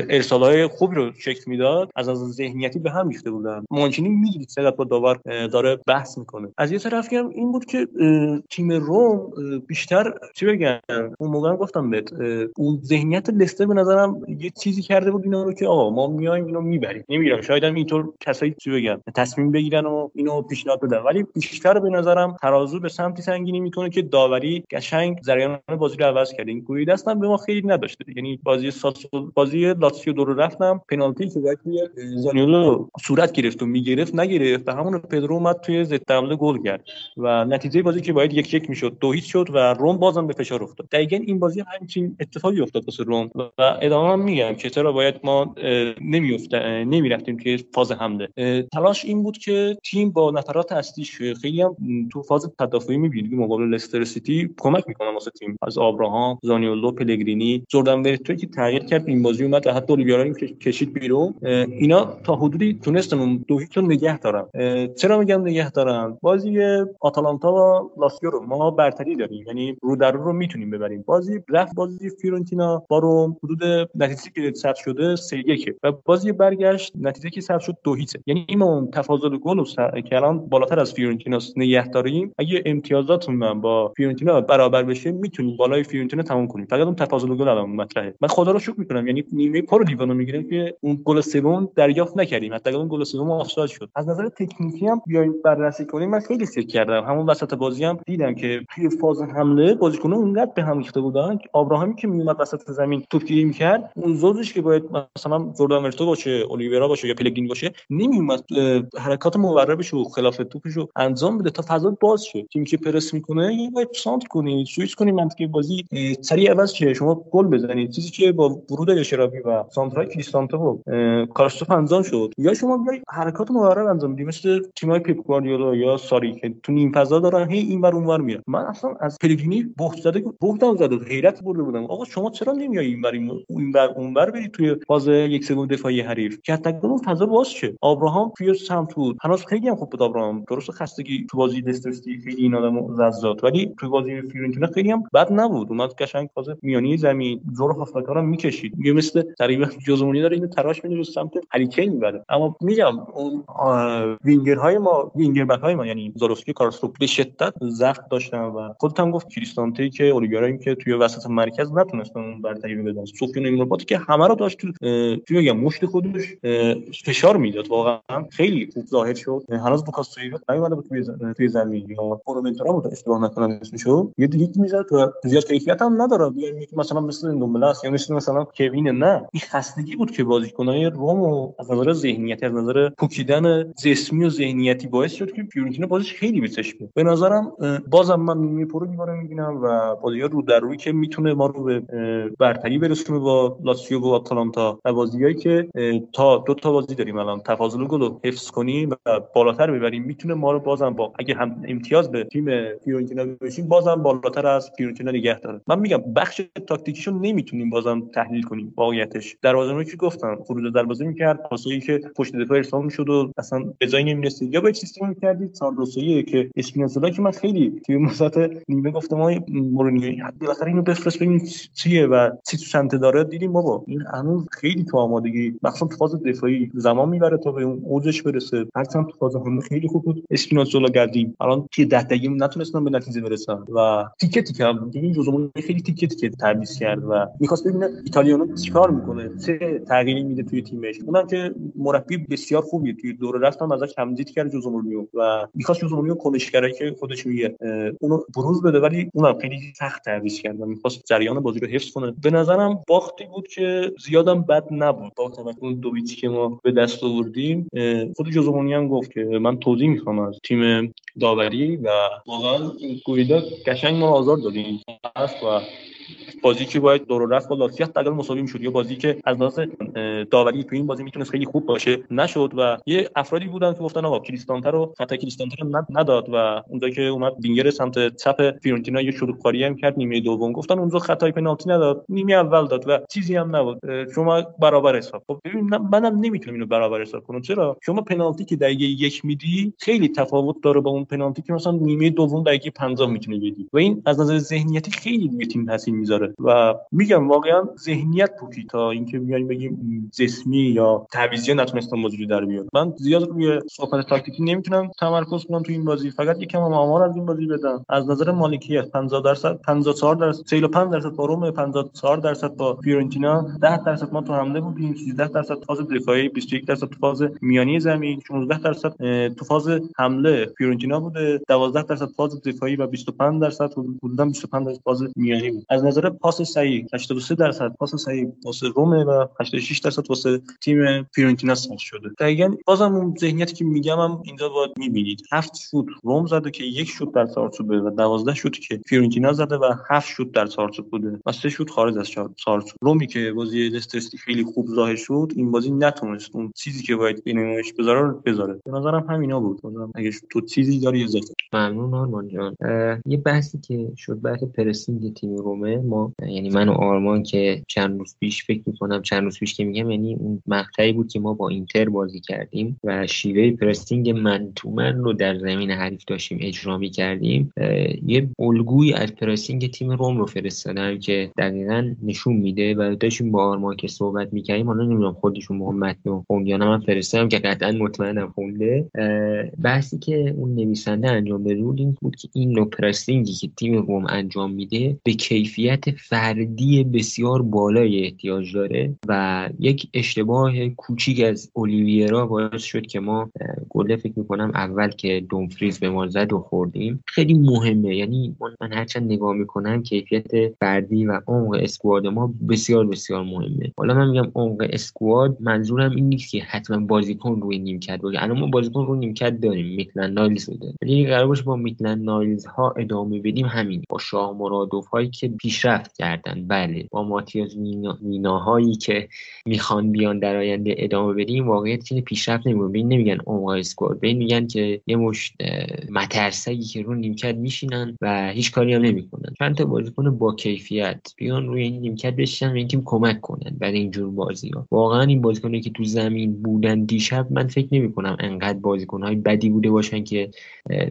ارسالای خوبی رو شکل می‌داد از از ذهنیتی به هم ریخته بودن. مانچینی می‌دید چقدر با داور داره بحث می‌کنه. از یه طرف هم این بود که تیم روم بیشتر چی بگم؟ اون موقع گفتم بهت اون ذهنیت لستر به نظرم یه چیزی کرده بود اینا رو که آقا ما اینو می‌بریم. نمیگم شاید هم اینطور کسایی چی بگم تصمیم بگیرن و اینو پیشنهاد بدن. ولی بیشتر به نظرم ترازو به سمتی سنگینی می‌کنه که داوری قشنگ جریان بازی رو عوض کرده. این گویی دستم به ما خیلی نداشته. یعنی بازی ساسو بازی لاتسیو دور رفتم پنالتی که توی زانیولو صورت گرفت و می‌گرفت نگرفت و همون پدرو اومد توی ضد حمله گل کرد. و نتیجه بازی که باید یک یک می‌شد دو هیچ شد و روم بازم به فشار افتاد. دقیقاً این بازی همچین اتفاقی افتاد واسه روم و ادامه میگم که چرا باید ما نمیافته نمی‌رفتیم که فاز حمله. تلاش این بود که تیم با نفرات اصلیش خیلی هم تو فاز تدافعی می‌بینید مقابل لستر سیتی کمک می‌کنن واسه تیم. از آبراهام زانیولو پلگرینی جردن ورتو که تغییر کرد این بازی اومد و حتی اولیویارا کشید بیرون. اینا تا حدودی تونستن اون دو هیچ نگه دارن. چرا میگم نگه دارن؟ بازی آتالانتا و لاسیو رو ما برتری داریم یعنی رو در رو, می‌تونیم ببریم. بازی رفت بازی فیورنتینا با روم حدود نتیجه که شده 3 1 و بازی برگشت نتیجه که ثبت شد دو هیچه یعنی ما تفاضل گل که الان بالاتر از فیورنتینا نگه داریم اگه امتیازاتون با فیورنتینا برابر بشه می‌تونیم بالای فیورنتینا تموم کنیم. فقط اون تفاضل گل الان مطرحه. من خدا رو شکر می‌کنم یعنی نیمه پر لیوانو می‌گیریم که اون گل سوم دریافت نکردیم. حتی اون گل سوم آفساید شد. از نظر تکنیکی هم بیایم بررسی کنیم. من خیلی فکر کردم. همون وسط بازی هم دیدم که توی فاز حمله بازیکن‌ها اونقدر به هم ریخته بودن که ابراهامی که میومد وسط زمین توپگیری می‌کرد اون زوجش که باید مثلا ورتو باشه اولیورا باشه یا پلگرینی باشه نمیومد حرکات موربش و خلاف توپش رو انجام بده تا فضا باز شه. تیمی که پرس می‌کنه؟ یه باید سانتر کنی سویچ کنی منطقه بازی سریع عوض شه. شما گل بزنید چیزی که با ورود اشرافی و سانترای کریستانته و کارسدورپ انجام شد. یا شما بیای حرکات مورب انجام بدی مثل تیمای پپ گواردیولا یا ساری که تو نیم فضا دارن هی اینور اونور میاد من اصلا از پلگرینی بهت زده بهتم زده حیرت برده بودم. آقا شما چرا نمیای اینور اینور اونور برید توی فاز یک سوم دفاعی؟ حریف که حتی اون فضا باز شه. ابراهام توی سمت بود. هنوز خیلی هم خوب بود ابراهام درست خستگی تو بازی لستر خیلی این آدمو زد ولی تو بازی فیورنتینا خیلی هم بد نبود. اومد قشنگ فاز میانی زمین زور هافبک رو می‌کشید. میگه مثل تقریبا جوزمونی داره اینو تراش میده رو سمت هریکین می‌بره. اما میگم اون وینگرهای ما وینگر های ما یعنی زاروفسکی کارستوپ به شدت ضعف داشتن و خودت هم گفت کریستانته که اولیگارا که توی وسط مرکز نتونستن اون برتری بدن. سفیان امراباتی که همه رو داشت تو توی میگم مشت خودش فشار می‌داد. واقعا خیلی خوب ظاهر شد. هنوز بوکاسویو نیومده بود توی زمین یا پرومنتورا بود اشتباه نکنم اسمشو. یه دیگه می‌زد و زیاد کیفیت هم نداره. بیان مثلا مثل دومبلاس یا مثل مثلا کوین نه. این خستگی بود که بازیکنای روم از نظر ذهنیتی از نظر پوکیدن جسمی و ذهنیتی باعث شد که فیورنتینا بازیش خیلی بچش بود. به نظرم بازم من نیمه پرو میباره می‌بینم و بازی رو در روی که می‌تونه ما رو به برتری برسونه با لاتسیو و آتالانتا. و بازیایی که تا دو تا بازی داریم الان تفاضل گل رو حفظ کنیم و بالاتر ببریم. می‌تونه ما رو بازم با اگه هم امتیاز به تیم فیورنتینا بشیم بازم بالاتر از فیورنتینا نگه داره. من میگم بخش تاکتیکیشو نمی‌تونیم بازم تحلیل کنیم واقعیتش. دروازه‌بانی که گفتم خروج دروازه می‌کرد پاسایی که پشت دفاع ارسال می‌شد و اصلا به جای نمی‌رسید یا به سیستم می‌کردید ساردوسایی که اسپینازولا که من خیلی توی مسات نیمه گفتم ما مورینیو بالاخره اینو بفرست ببینیم چیه و چی تو داره. دیدیم بابا این هنوز خیلی تو آمادگی مخصوصا تو فاز دفاعی زمان می‌بره تا به اون اوجش برسه. هرچند تو فاز هم خیلی خوب بود. اسپینازولا گردیم الان تی ده دقیقه نتونستن به نتیجه برسن و تیکه تیکه هم. دیگه جزمون خیلی تیکه تیکه تعویض کرد و می‌خواست ببینه ایتالیانو چیکار می‌کنه چه تغییری میده توی تیمش. اونم که مربی بسیار خوبیه. توی دور رفتم ازش تمدید کرد جوزو مورینیو و می‌خواست جوزو مورینیو کنشگرایی که خودش میگه اونو بروز بده ولی اونم خیلی سخت تعویض کرد و می‌خواست جریان بازی رو حفظ کنه. به نظرم باختی بود که زیادم بد نبود. با توجه اون دو که ما به دست آوردیم خود جوزو هم گفت که من توضیح می‌خوام از تیم داوری و واقعا گویدا قشنگ ما آزار دادیم. و بازی که باید دور رفت با لاتزیو حداقل مساوی می‌شد یا بازی که از لحاظ داوری تو این بازی می‌تونست خیلی خوب باشه نشد و یه افرادی بودن که گفتن آقا کریستانته رو خطا کریستانته رو نداد و اونجا که اومد وینگر سمت چپ فیورنتینا یه شروع هم کرد نیمه دوم گفتن اونجا خطای پنالتی نداد نیمه اول داد و چیزی هم نبود. شما برابر حساب خب ببین منم نمی‌تونم اینو برابر حساب کنم. چرا؟ شما پنالتی که دقیقه یک میدی خیلی تفاوت داره با اون پنالتی که مثلا نیمه دوم دقیقه 50 می‌تونی بدی. و این از نظر ذهنیتی خیلی روی تیم تاثیر می‌ذاره. و میگم واقعا ذهنیت پوکی تا اینکه بیایم بگیم جسمی یا تعویضی نتونستم بازی در بیاد من زیاد روی صحبت تاکتیکی نمی‌تونم تمرکز کنم تو این بازی. فقط یکم آمار از این بازی بدم. از نظر مالکیت 50 درصد 54 درصد 45 درصد با روم 54 درصد با فیورنتینا 10 درصد ما تو حمله بودیم 13 درصد فاز دفاعی 21 درصد تو فاز میانی زمین 16 درصد تو فاز حمله فیورنتینا بوده 12 درصد فاز دفاعی و 25 درصد حدودا 25 درصد فاز میانی بود. از نظر پاس صحیح 83 درصد پاس صحیح واسه روم و 86 درصد واسه تیم فیورنتینا ساخت شده. دقیقاً بازم اون ذهنیتی که میگم هم اینجا باید می‌بینید. هفت شوت روم زده که یک شوت در چارچوبه و 12 شوت که فیورنتینا زده و هفت شوت در چارچوب بوده و سه شوت خارج از چارچوب رومی که بازی لستر خیلی خوب ظاهر شد این بازی نتونست اون چیزی که باید بینش بذاره رو بذاره. به نظرم همینا بود. بازم اگه تو چیزی داری اضافه ممنون آرمان جان. یه بحثی که شد بحث pressing تیم رومه. ما یعنی من و آرمان که چند روز پیش فکر می‌کنم چند روز پیش که میگم یعنی اون مقطعی بود که ما با اینتر بازی کردیم و شیوه pressing man to man رو در زمین حریف داشتیم اجرا کردیم یه الگویی از pressing تیم روم رو فرستادم که دقیقا نشون میده و داشتیم با آرمان که صحبت می‌کردیم. حالا نمی‌دونم خودشون محمد متن خوند یا نه من فرستادم که قطعا مطمئنم خونده. بحثی که اون نویسنده انجام بده این بود که این نوع پرستینگی که تیم روم انجام میده به کیفیت فردی بسیار بالای احتیاج داره و یک اشتباه کوچیک از اولیویرا باعث شد که ما گله فکر می‌کنم اول که دومفریز به ما زد و خوردیم. خیلی مهمه. یعنی من هرچند نگاه می‌کنم کیفیت فردی و عمق اسکواد ما بسیار بسیار مهمه. حالا من میگم عمق اسکواد منظورم این نیست که حتما بازیکن روی نیمکت باشه. الان ما بازیکن روی نیمکت داریم میتلن نایلز رو داریم. ولی قرار با میتلن نایلز ها ادامه بدیم همین. با شاه مرادوف هایی که پیشرفت کردن. بله با ماتیاس مینا هایی که می‌خوان بیان در آینده ادامه بدیم واقعیت اینه پیشرفت نمی‌کنه ببین نمیگن عمق اسکواد ببین میگن که یه مش مترسگی که رو نیمکت میشینن و هیچ کاری هم نمی‌کنن. چند تا بازیکن با کیفیت بیان روی این نیمکت بشینن و این تیم کمک کنن برای اینجور بازی ها واقعا این بازیکنایی که تو زمین بودن دیشب من فکر نمی کنم انقدر بازیکن های بدی بوده باشن که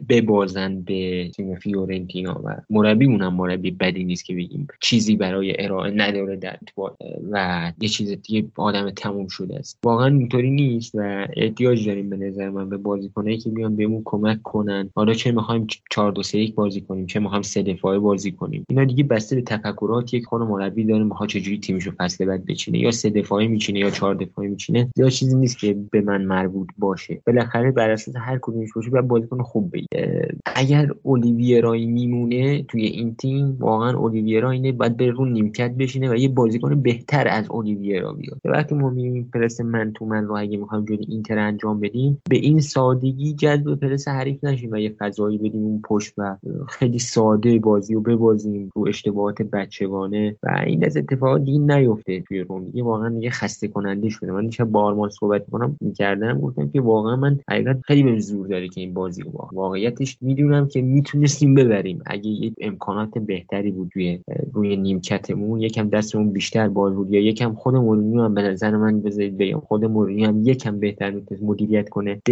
ببازن به تیم فیورنتینا و هم مربی بدی نیست که بگیم. چیزی برای ارائه نداره در و یه چیز دیگه آدم تموم شده است. واقعا اینطوری نیست و احتیاج داریم به نظر من به بازیکنایی که بیان بهمون کمک کنن. حالا چه می‌خوایم 4 2 3 1 بازی کنیم چه می‌خوایم سه دفاعه بازی کنیم. اینا دیگه بسته به تفکرات یک خود مربی داره می‌خواد چجوری تیمشو فصل بعد بچینه یا سه دفاعه میچینه یا چهار دفاعه میچینه. یا چیزی نیست که به من مربوط باشه. بالاخره بر اساس هر کدومش باشه باید بازیکن خوب بگیره. اگر اولیویرای میمونه توی این تیم واقعا اولیویرا اینه باید بره رو نیمکت بشینه و یه بازیکن بهتر از اولیویرا بیاد وقتی ما می‌بینیم پرس من تو من رو اگه می‌خوایم جلوی اینتر انجام بدیم به این سادگی جذب پرس حریف نشیم و یه فضایی بدیم اون پشت و خیلی ساده بازی رو ببازیم رو اشتباهات بچگانه و این از اتفاقات دیگه نیفته توی روم دیگه واقعا دیگه خسته کننده شده. من دیشب با آرمان صحبت کنم می‌کردم گفتم که واقعا من حقیقت خیلی بهم زور داره که این بازی رو واقعیتش می‌دونم که می‌تونستیم ببریم. اگه یک امکانات بهتری بود روی روی نیمکتمون یکم دستمون بیشتر باز بود یا یکم خود مورینیو هم به نظر من بذارید بگم خود مورینیو هم یکم بهتر می‌تونست مدیریت کنه.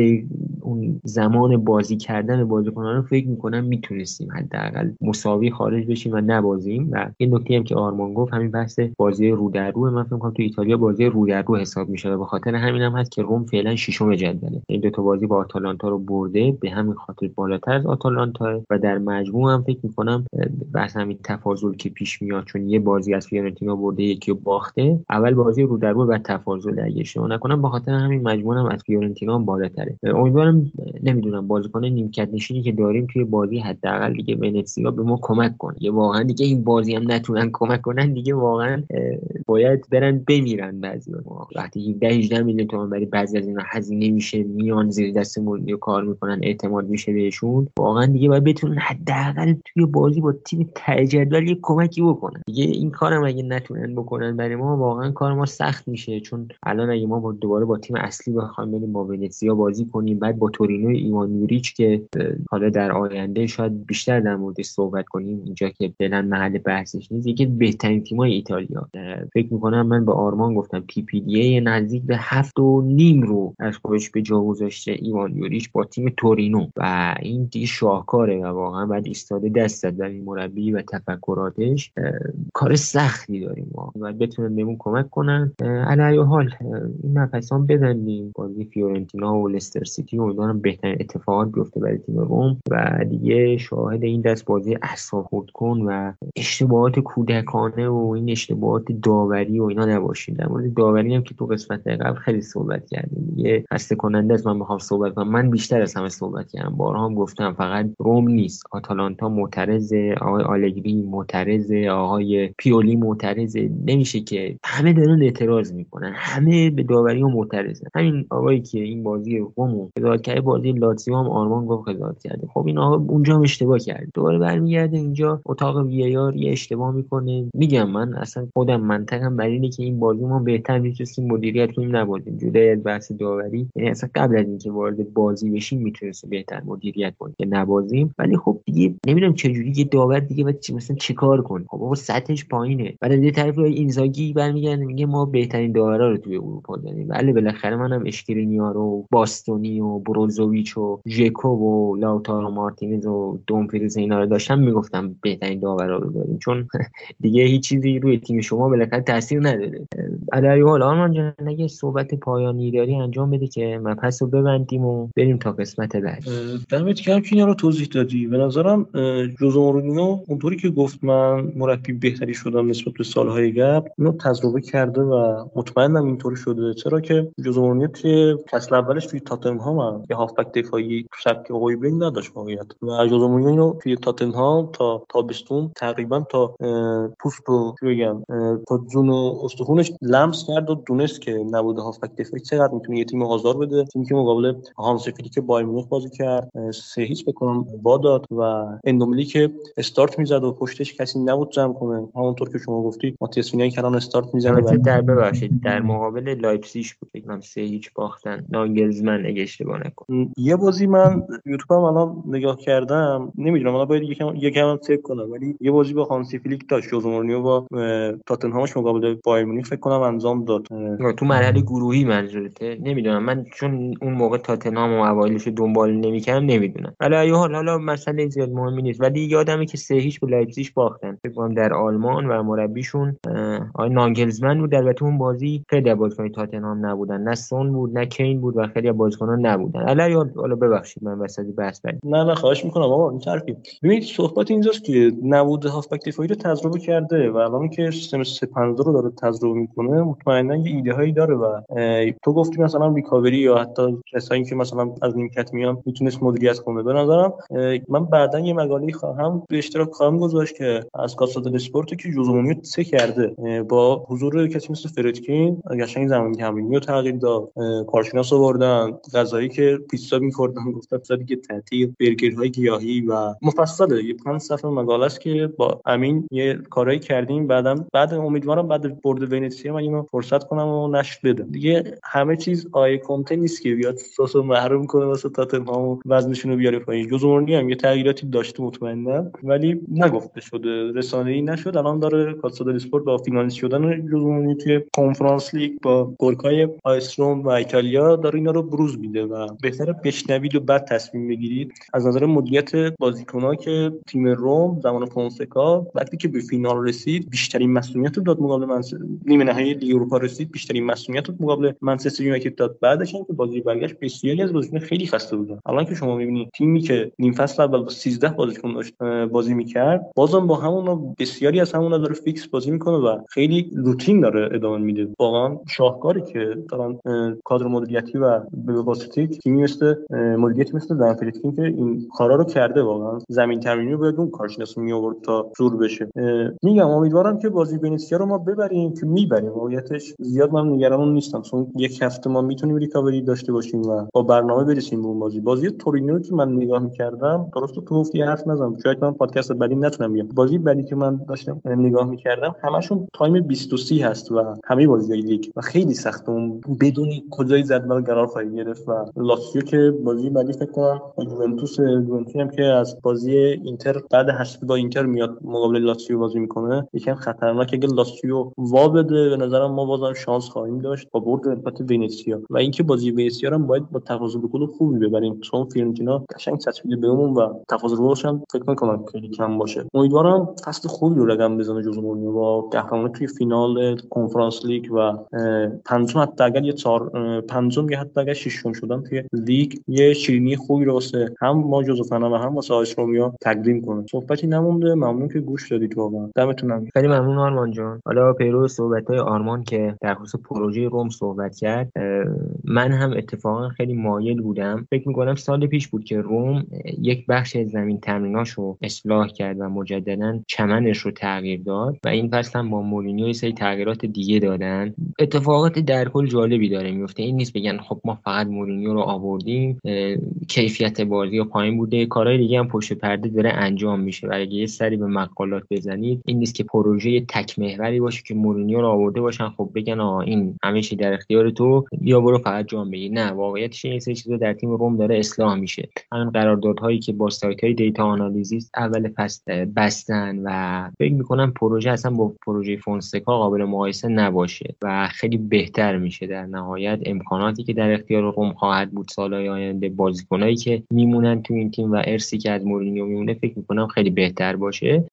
اون زمان بازی کردن بازیکنان رو فکر می‌کنم می‌تونستیم حداقل مساوی خارج بشیم و نبازیم. و یه نکته هم که آرمان گفت همین بحث بازی رو در رو. من فکر تو ایتالیا بازی رو در رو حساب میشه و به خاطر همین هم هست که روم فعلا ششم جدوله. این دو تا بازی با آتالانتا رو برده. به همین خاطر بالاتر از آتالانتا. و در مجموع هم فکر می‌کنم بحث همین تفاضل که پیش میاد چون یه بازی از فیورنتینا برده یکی رو باخته. اول بازی رو در رو و تفاضل اگه اشتباه نکنم. به خاطر همین مجموع هم از فیورنتینا بالاتره. امیدوارم نمی‌دونم بازیکن نیمکت نشینی که داریم توی بازی حداقل دیگه ونتسیا به ما کمک کنه. یه واقعا دیگه این بازی هم نتونن کمک کنن دیگه واقعا باید برن بمیرن بعضی وقتی 17 18 میلیون تومان برای بعضی از اینا هزینه میشه میان زیر دست مورینیو کار می‌کنن اعتماد میشه بهشون واقعا دیگه باید بتونن حداقل توی بازی با تیم ته یه کمکی بکنن. دیگه این کارم اگه نتونن بکنن برای ما واقعا کار ما سخت میشه. چون الان اگه ما با دوباره با تیم اصلی بخوایم بریم با ونتسیا بازی کنیم بعد تورینو ایوان یوریچ که حالا در آینده شاید بیشتر در موردش صحبت کنیم اینجا که فعلا محل بحثش نیست. یکی بهترین تیمای ایتالیا. فکر می‌کنم من به آرمان گفتم PPDA نزدیک به هفت و نیم رو از خودش به جا گذاشته ایوان یوریچ با تیم تورینو. و این دیگه شاهکاره و واقعا باید ایستاده دست زد در این مربی و تفکراتش. کار سختی داریم ما. و بتونن بهمون کمک کنن. علی حال این نفسان ببندیم. بازی فیورنتینا و لستر سیتی امیدوارم بهترین اتفاقات بیفته برای تیم روم و دیگه شاهد این دست بازی اعصاب کن و اشتباهات کودکانه و این اشتباهات داوری و اینا نباشید در مورد داوری هم که تو قسمت قبل خیلی صحبت کردیم. دیگه خسته کننده است من بخوام صحبت کنم. من بیشتر از همه صحبت کردم. بارها هم گفتم فقط روم نیست. آتالانتا معترض آقای آلگری معترض آقای پیولی معترض. نمیشه که همه دارن اعتراض می‌کنن. همه به داوری ها معترضن. همین آقایی که این بازی رومو کرده بازی لاتزیو هم آرمان گفت قضاوت کرده خب این آقا اونجا هم اشتباه کرد دوباره برمیگرده اینجا اتاق ویار یه اشتباه می‌کنه. میگم من اصلا خودم منطقم بر اینه که این بازی ما بهتر می‌تونستیم مدیریت کنیم نبازیم. جوده بحث داوری. یعنی اصلا قبل از اینکه وارد بازی بشیم می‌تونستیم بهتر مدیریت کنیم که نبازیم. ولی خب دیگه نمی‌دونم چه جوری یه داور دیگه بعد مثلا چیکار کنه خب بابا سطحش پایینه. ولی یه طرف اینزاگی برمیگرده میگه ما بهترین داورا رو توی اروپا داریم. بله بالاخره منم اشکرینیار و باستونی و بروزوویچ و ژکو و لاوتارو مارتینز و دومفریز اینا رو داشتم می‌گفتم بهترین داورا رو داریم. چون *laughs* دیگه هیچ چیزی روی تیم شما بالاخره تاثیر نداره. در حال آرمان جان اگه صحبت پایانی داری انجام بده که مبحث رو ببندیم و بریم تا قسمت بعد دمت گرم که اینا رو توضیح دادی. به نظرم ژوزه مورینیو اونطوری که گفت من مربی بهتری شدم نسبت به سالهای قبل اینو تجربه کرده و مطمئنم اینطوری شده. چرا که ژوزه مورینیو توی فصل اولش توی تاتنهام یه هافبک دفاعی سبک هویبرگ نداشت واقعیت. و ژوزه مورینیو توی تاتنهام تا تابستون تقریبا تا پوست و بگم تا جون و استخونش لمس کرد و دونست که نبوده هافبک دفاعی. چقدر می‌تونه یه تیم آزار بده؟ تیمی که مقابل هانس فلیک بایر مونیخ بازی کرد سه هیچ فکر کنم با داد و اندومبله که استارت می‌زد و پشتش کسی نبود جمع کنه. همونطور که شما گفتی ماتیاس وینا الان استارت می‌زنه در ببخشید در مقابل لایپزیگ بود. فکر سه هیچ باختن. ناگلزمن اگه اشتباه نکنم یه بازی من یوتیوب هم الان نگاه کردم نمی‌دونم الان باید یکم یکم چک کنم ولی یه بازی با هانسی فلیک داشت ژوزه با تاتنهامش مقابل بایر مونیخ فکر کنم انجام داد. تو مرحله گروهی منظورته. نمی‌دونم من چون اون موقع تاتنهام و اوایلش دنبال نمی‌کردم نمی‌دونم. حالا حال حالا مسئله زیاد مهمی نیست ولی یادمه که سه هیچ به لایپزیگ باختن فکر کنم در آلمان و مربیشون آقای نانگلزمن بود. البته اون بازی خیلی بازیکن تاتنهام نبودن. نه سون بود نه کین بود و خیلی بازیکنان نبودن حالا حالا ببخشید من وسط بحث بریم. نه نه خواهش می‌کنم آقا این طرفی. ببینید صحبت اینجاست که نبود هافبک دفاعی رو تجربه کرده و الان که سیستم 350 رو داره تجربه می‌کنه مطمئنا یه ایده هایی داره و تو گفتی مثلا ریکاوری یا حتی کسایی که مثلا از نیمکت میان می‌تونست مدیریت کنه. به نظرم من بعدا یه مقاله خواهم به اشتراک خواهم گذاشت که از کاسا دل اسپورت که جوزومونیو سه کرده با حضور کسی مثل فریدکین قشنگ زمانی تمرینی رو تغییر داد کارشناس آوردن غذایی که پیتزا می‌خوردن گفتن پیتزا دیگه تعطیل برگرهای گیاهی و مفصله. یه پنج صفحه مقاله است که با امین یه کارایی کردیم. بعدم بعد امیدوارم بعد برد ونیسیا من اینو فرصت کنم و نشر بدم. دیگه همه چیز آقای کنته نیست که بیاد سس و محروم کنه واسه تاتنهام و وزنشون رو بیاره پایین. ژوزه مورینیو هم یه تغییراتی داشته مطمئنا ولی نگفته شده رسانه‌ای نشد. الان داره کاسا دل اسپورت با فینالیست شدن ژوزه مورینیو توی کنفرانس لیگ با گلکای آ اس روم و ایتالیا داره اینا رو بروز میده و بهتره بشنوید و بعد تصمیم بگیرید. از نظر مدیریت بازیکن‌ها که تیم روم زمان فونسکا وقتی که به فینال رسید بیشترین مسئولیت رو داد مقابل منچستر نیمه نهایی لیگ اروپا رسید بیشترین مسئولیت رو مقابل منچستر یونایتد داد. بعدش هم که بازی برگشت بسیاری از بازیکن خیلی خسته بودن. الان که شما می‌بینید تیمی که نیم فصل اول با 13 بازیکن داشت بازی می‌کرد بازم با همون بسیاری از همون داره فیکس بازی می‌کنه و خیلی روتین داره ادامه میده. واقعا شاهکاری که دارن کادر مدیریتی و به واسطه تیمی مثل مدیریتی مثل دن که این کارا رو کرده واقعا. زمین تمرینی رو باید اون کارشناس می آورد تا زور بشه. میگم امیدوارم که بازی ونیزیا رو ما ببریم که می‌بریم. واقعیتش زیاد من نگران نیستم. چون یک هفته ما می‌تونیم ریکاوری داشته باشیم و با برنامه برسیم به اون بازی. بازی تورینو که من نگاه می‌کردم درست تو گفتی حرف نزن شاید من پادکست بعدی نتونم بیام بازی بعدی که من داشتم نگاه می‌کردم همشون تایم 23 هست و همه بازی لیگ. و خیلی سخته اون بدونی کجای جدول قرار خواهی گرفت و لاتسیو که بازی بعدی فکر کنم یوونتوس یوونتوس هم که از بازی اینتر بعد هست با اینتر میاد مقابل لاتسیو بازی می‌کنه یکم خطرناک اگه لاتسیو وا بده به نظرم ما بازم شانس خواهیم داشت با برد نسبت ونیزیا و اینکه بازی ونیزیا هم باید با تفاضل گل خوبی ببریم. چون فیورنتینا قشنگ چسبیده بهمون و تفاضل گلش هم فکر نکنم خیلی کم باشه. امیدوارم فصل خوبی رو رقم بزنه ژوزه مورینیو با قهرمانی توی فینال کنفرانس لیگ و پنجم حتی اگر یه چهار پنجم یا حتی اگر ششم شدن توی لیگ یه شیرینی خوبی رو واسه هم ما جوزفنا و هم واسه رومیا تقدیم کنه. صحبتی نمونده. ممنون که گوش دادید واقعا. دمتون خیلی ممنون آرمان جان. حالا پیرو صحبت های آرمان که در خصوص پروژه روم صحبت کرد من هم اتفاقا خیلی مایل بودم. فکر می‌کنم سال پیش بود که روم یک بخش از زمین تمریناش رو اصلاح کرد و مجددا چمنش رو تغییر داد و این فصل هم با مورینیو سری تغییرات دیگه دادن. اتفاقات در کل جالبی داره میفته این نیست بگن خب ما فقط مورینیو رو آوردیم کیفیت بازی و پایین بوده. کارهای دیگه هم پشت پرده داره انجام میشه. و اگه یه سری به مقالات بزنید این نیست که پروژه تک محوری باشه که مورینیو رو آورده باشن. خب بگن آ این همه در اختیار تو بیا برو فقط جام بگیر. نه واقعیتش این چیزا در تیم روم داره اصلاح میشه. همین قراردادهایی که با سایت data analyst اول فصل بستن و فکر می‌کنم پروژه اصلا با پروژه فونسکا قابل مقایسه نباشه و خیلی بهتر میشه. در نهایت امکاناتی که در اختیار روم خواهد بود سالهای آینده بازیکنایی که میمونن تو این تیم و ارثی که از مورینیو میمونه فکر می‌کنم خیلی بهتر باشه.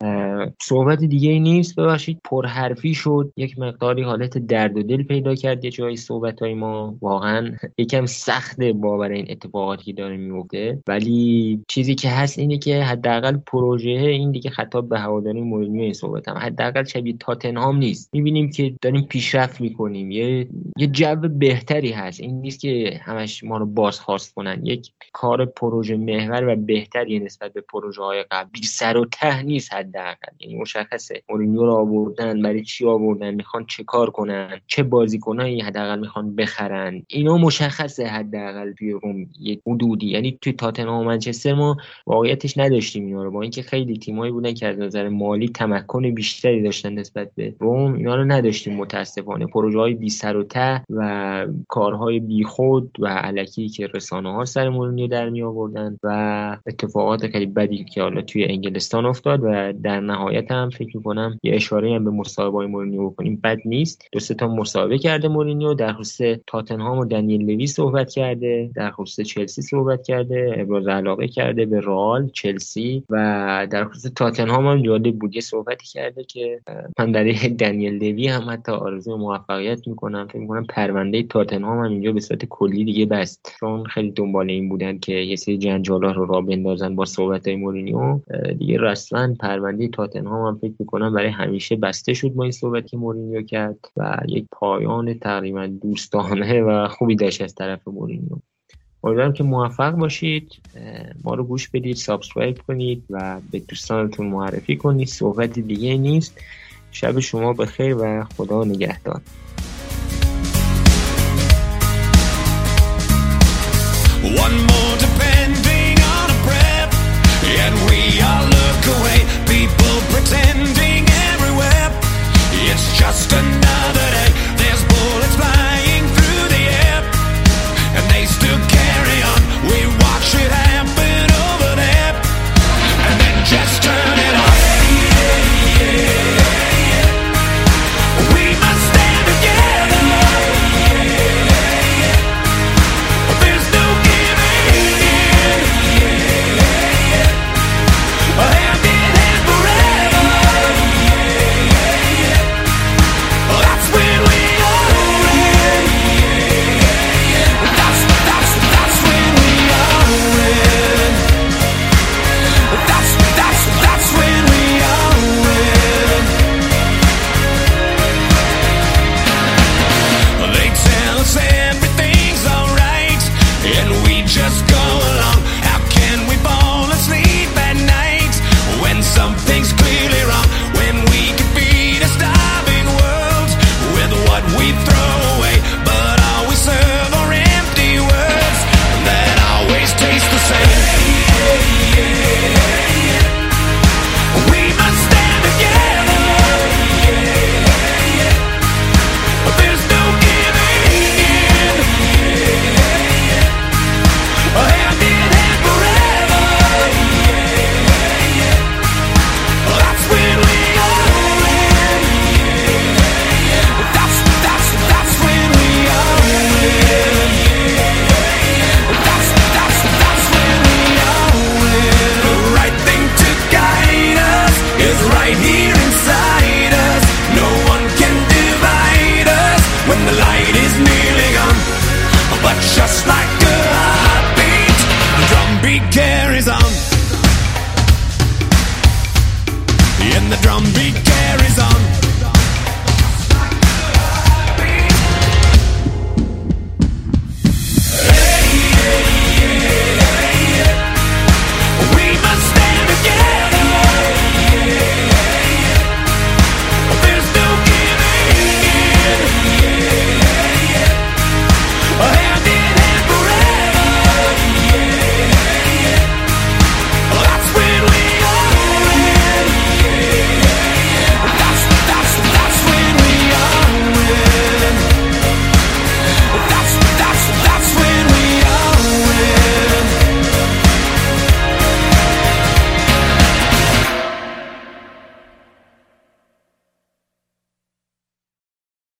صحبت دیگه ای نیست. ببخشید پرحرفی شد. یک مقداری حالت درد و دل پیدا کرد یه جایی صحبت های ما. واقعا یکم سخته باور این اتفاقاتی که داره میفته ولی چیزی که هست اینه که حداقل پروژه این دیگه خطاب به هواداری مورینیو این صحبت هم. حداقل شبیه تاتنهام نیست. می‌بینیم که داریم پیشرفت می‌کنیم. یه یه جو بهتری هست. این نیست که همش ما رو بازخواست کنن یک کار پروژه محور و بهتری نسبت به پروژه های قبلی. سر و ته نیست حداقل. یعنی مشخصه. مورینیو رو آوردن برای چی آوردن؟ می‌خوان چه کار کنن؟ چه بازیکنایی حداقل می‌خوان بخرن؟ اینا مشخصه حداقل توی روم یه حدودی. یعنی توی تاتنهام و منچستر ما واقعیتش نداشتیم اینا رو. با اینکه خیلی تیمایی بودن که از نظر مالی تمکن بیشتری داشتن نسبت به روم اینا رو نداشتیم متاسفانه. پروژه های بی سر و ته و کارهای بیخود و علکی که رسانه ها سر مورینیو در می آوردن و اتفاقات خیلی بدی که حالا توی انگلستان افتاد و در نهایت هم فکر کنم یه اشاره هم به مصاحبه های مورینیو بکنیم. بد نیست. دو سه تا مصاحبه کرده مورینیو در خصوص تاتنهام و دنیل لوی صحبت کرده. در خصوص چلسی صحبت کرده. ابراز علاقه کرده به رئال چلسی و در خصوص تاتنهام هم جالب بود. یه صحبتی کرده که من در دنیل لوی هم حتی آرزو موفقیت می‌کنم. فکر می‌کنم پرونده تاتنهام هم اینجا به صورت کلی دیگه بست. چون خیلی دنبال این بودن که یه سری جنجالا رو را بندازن با صحبت های مورینیو. دیگه رسما پرونده تاتنهام هم فکر می‌کنم برای همیشه بسته شد با این صحبت که مورینیو کرد و یک پایان تقریبا دوستانه و خوبی داشت از طرف مورینیو. امیدوارم که موفق باشید. ما رو گوش بدید subscribe کنید و به دوستانتون معرفی کنید. صحبت دیگه نیست. شب شما بخیر و خدا نگهدار.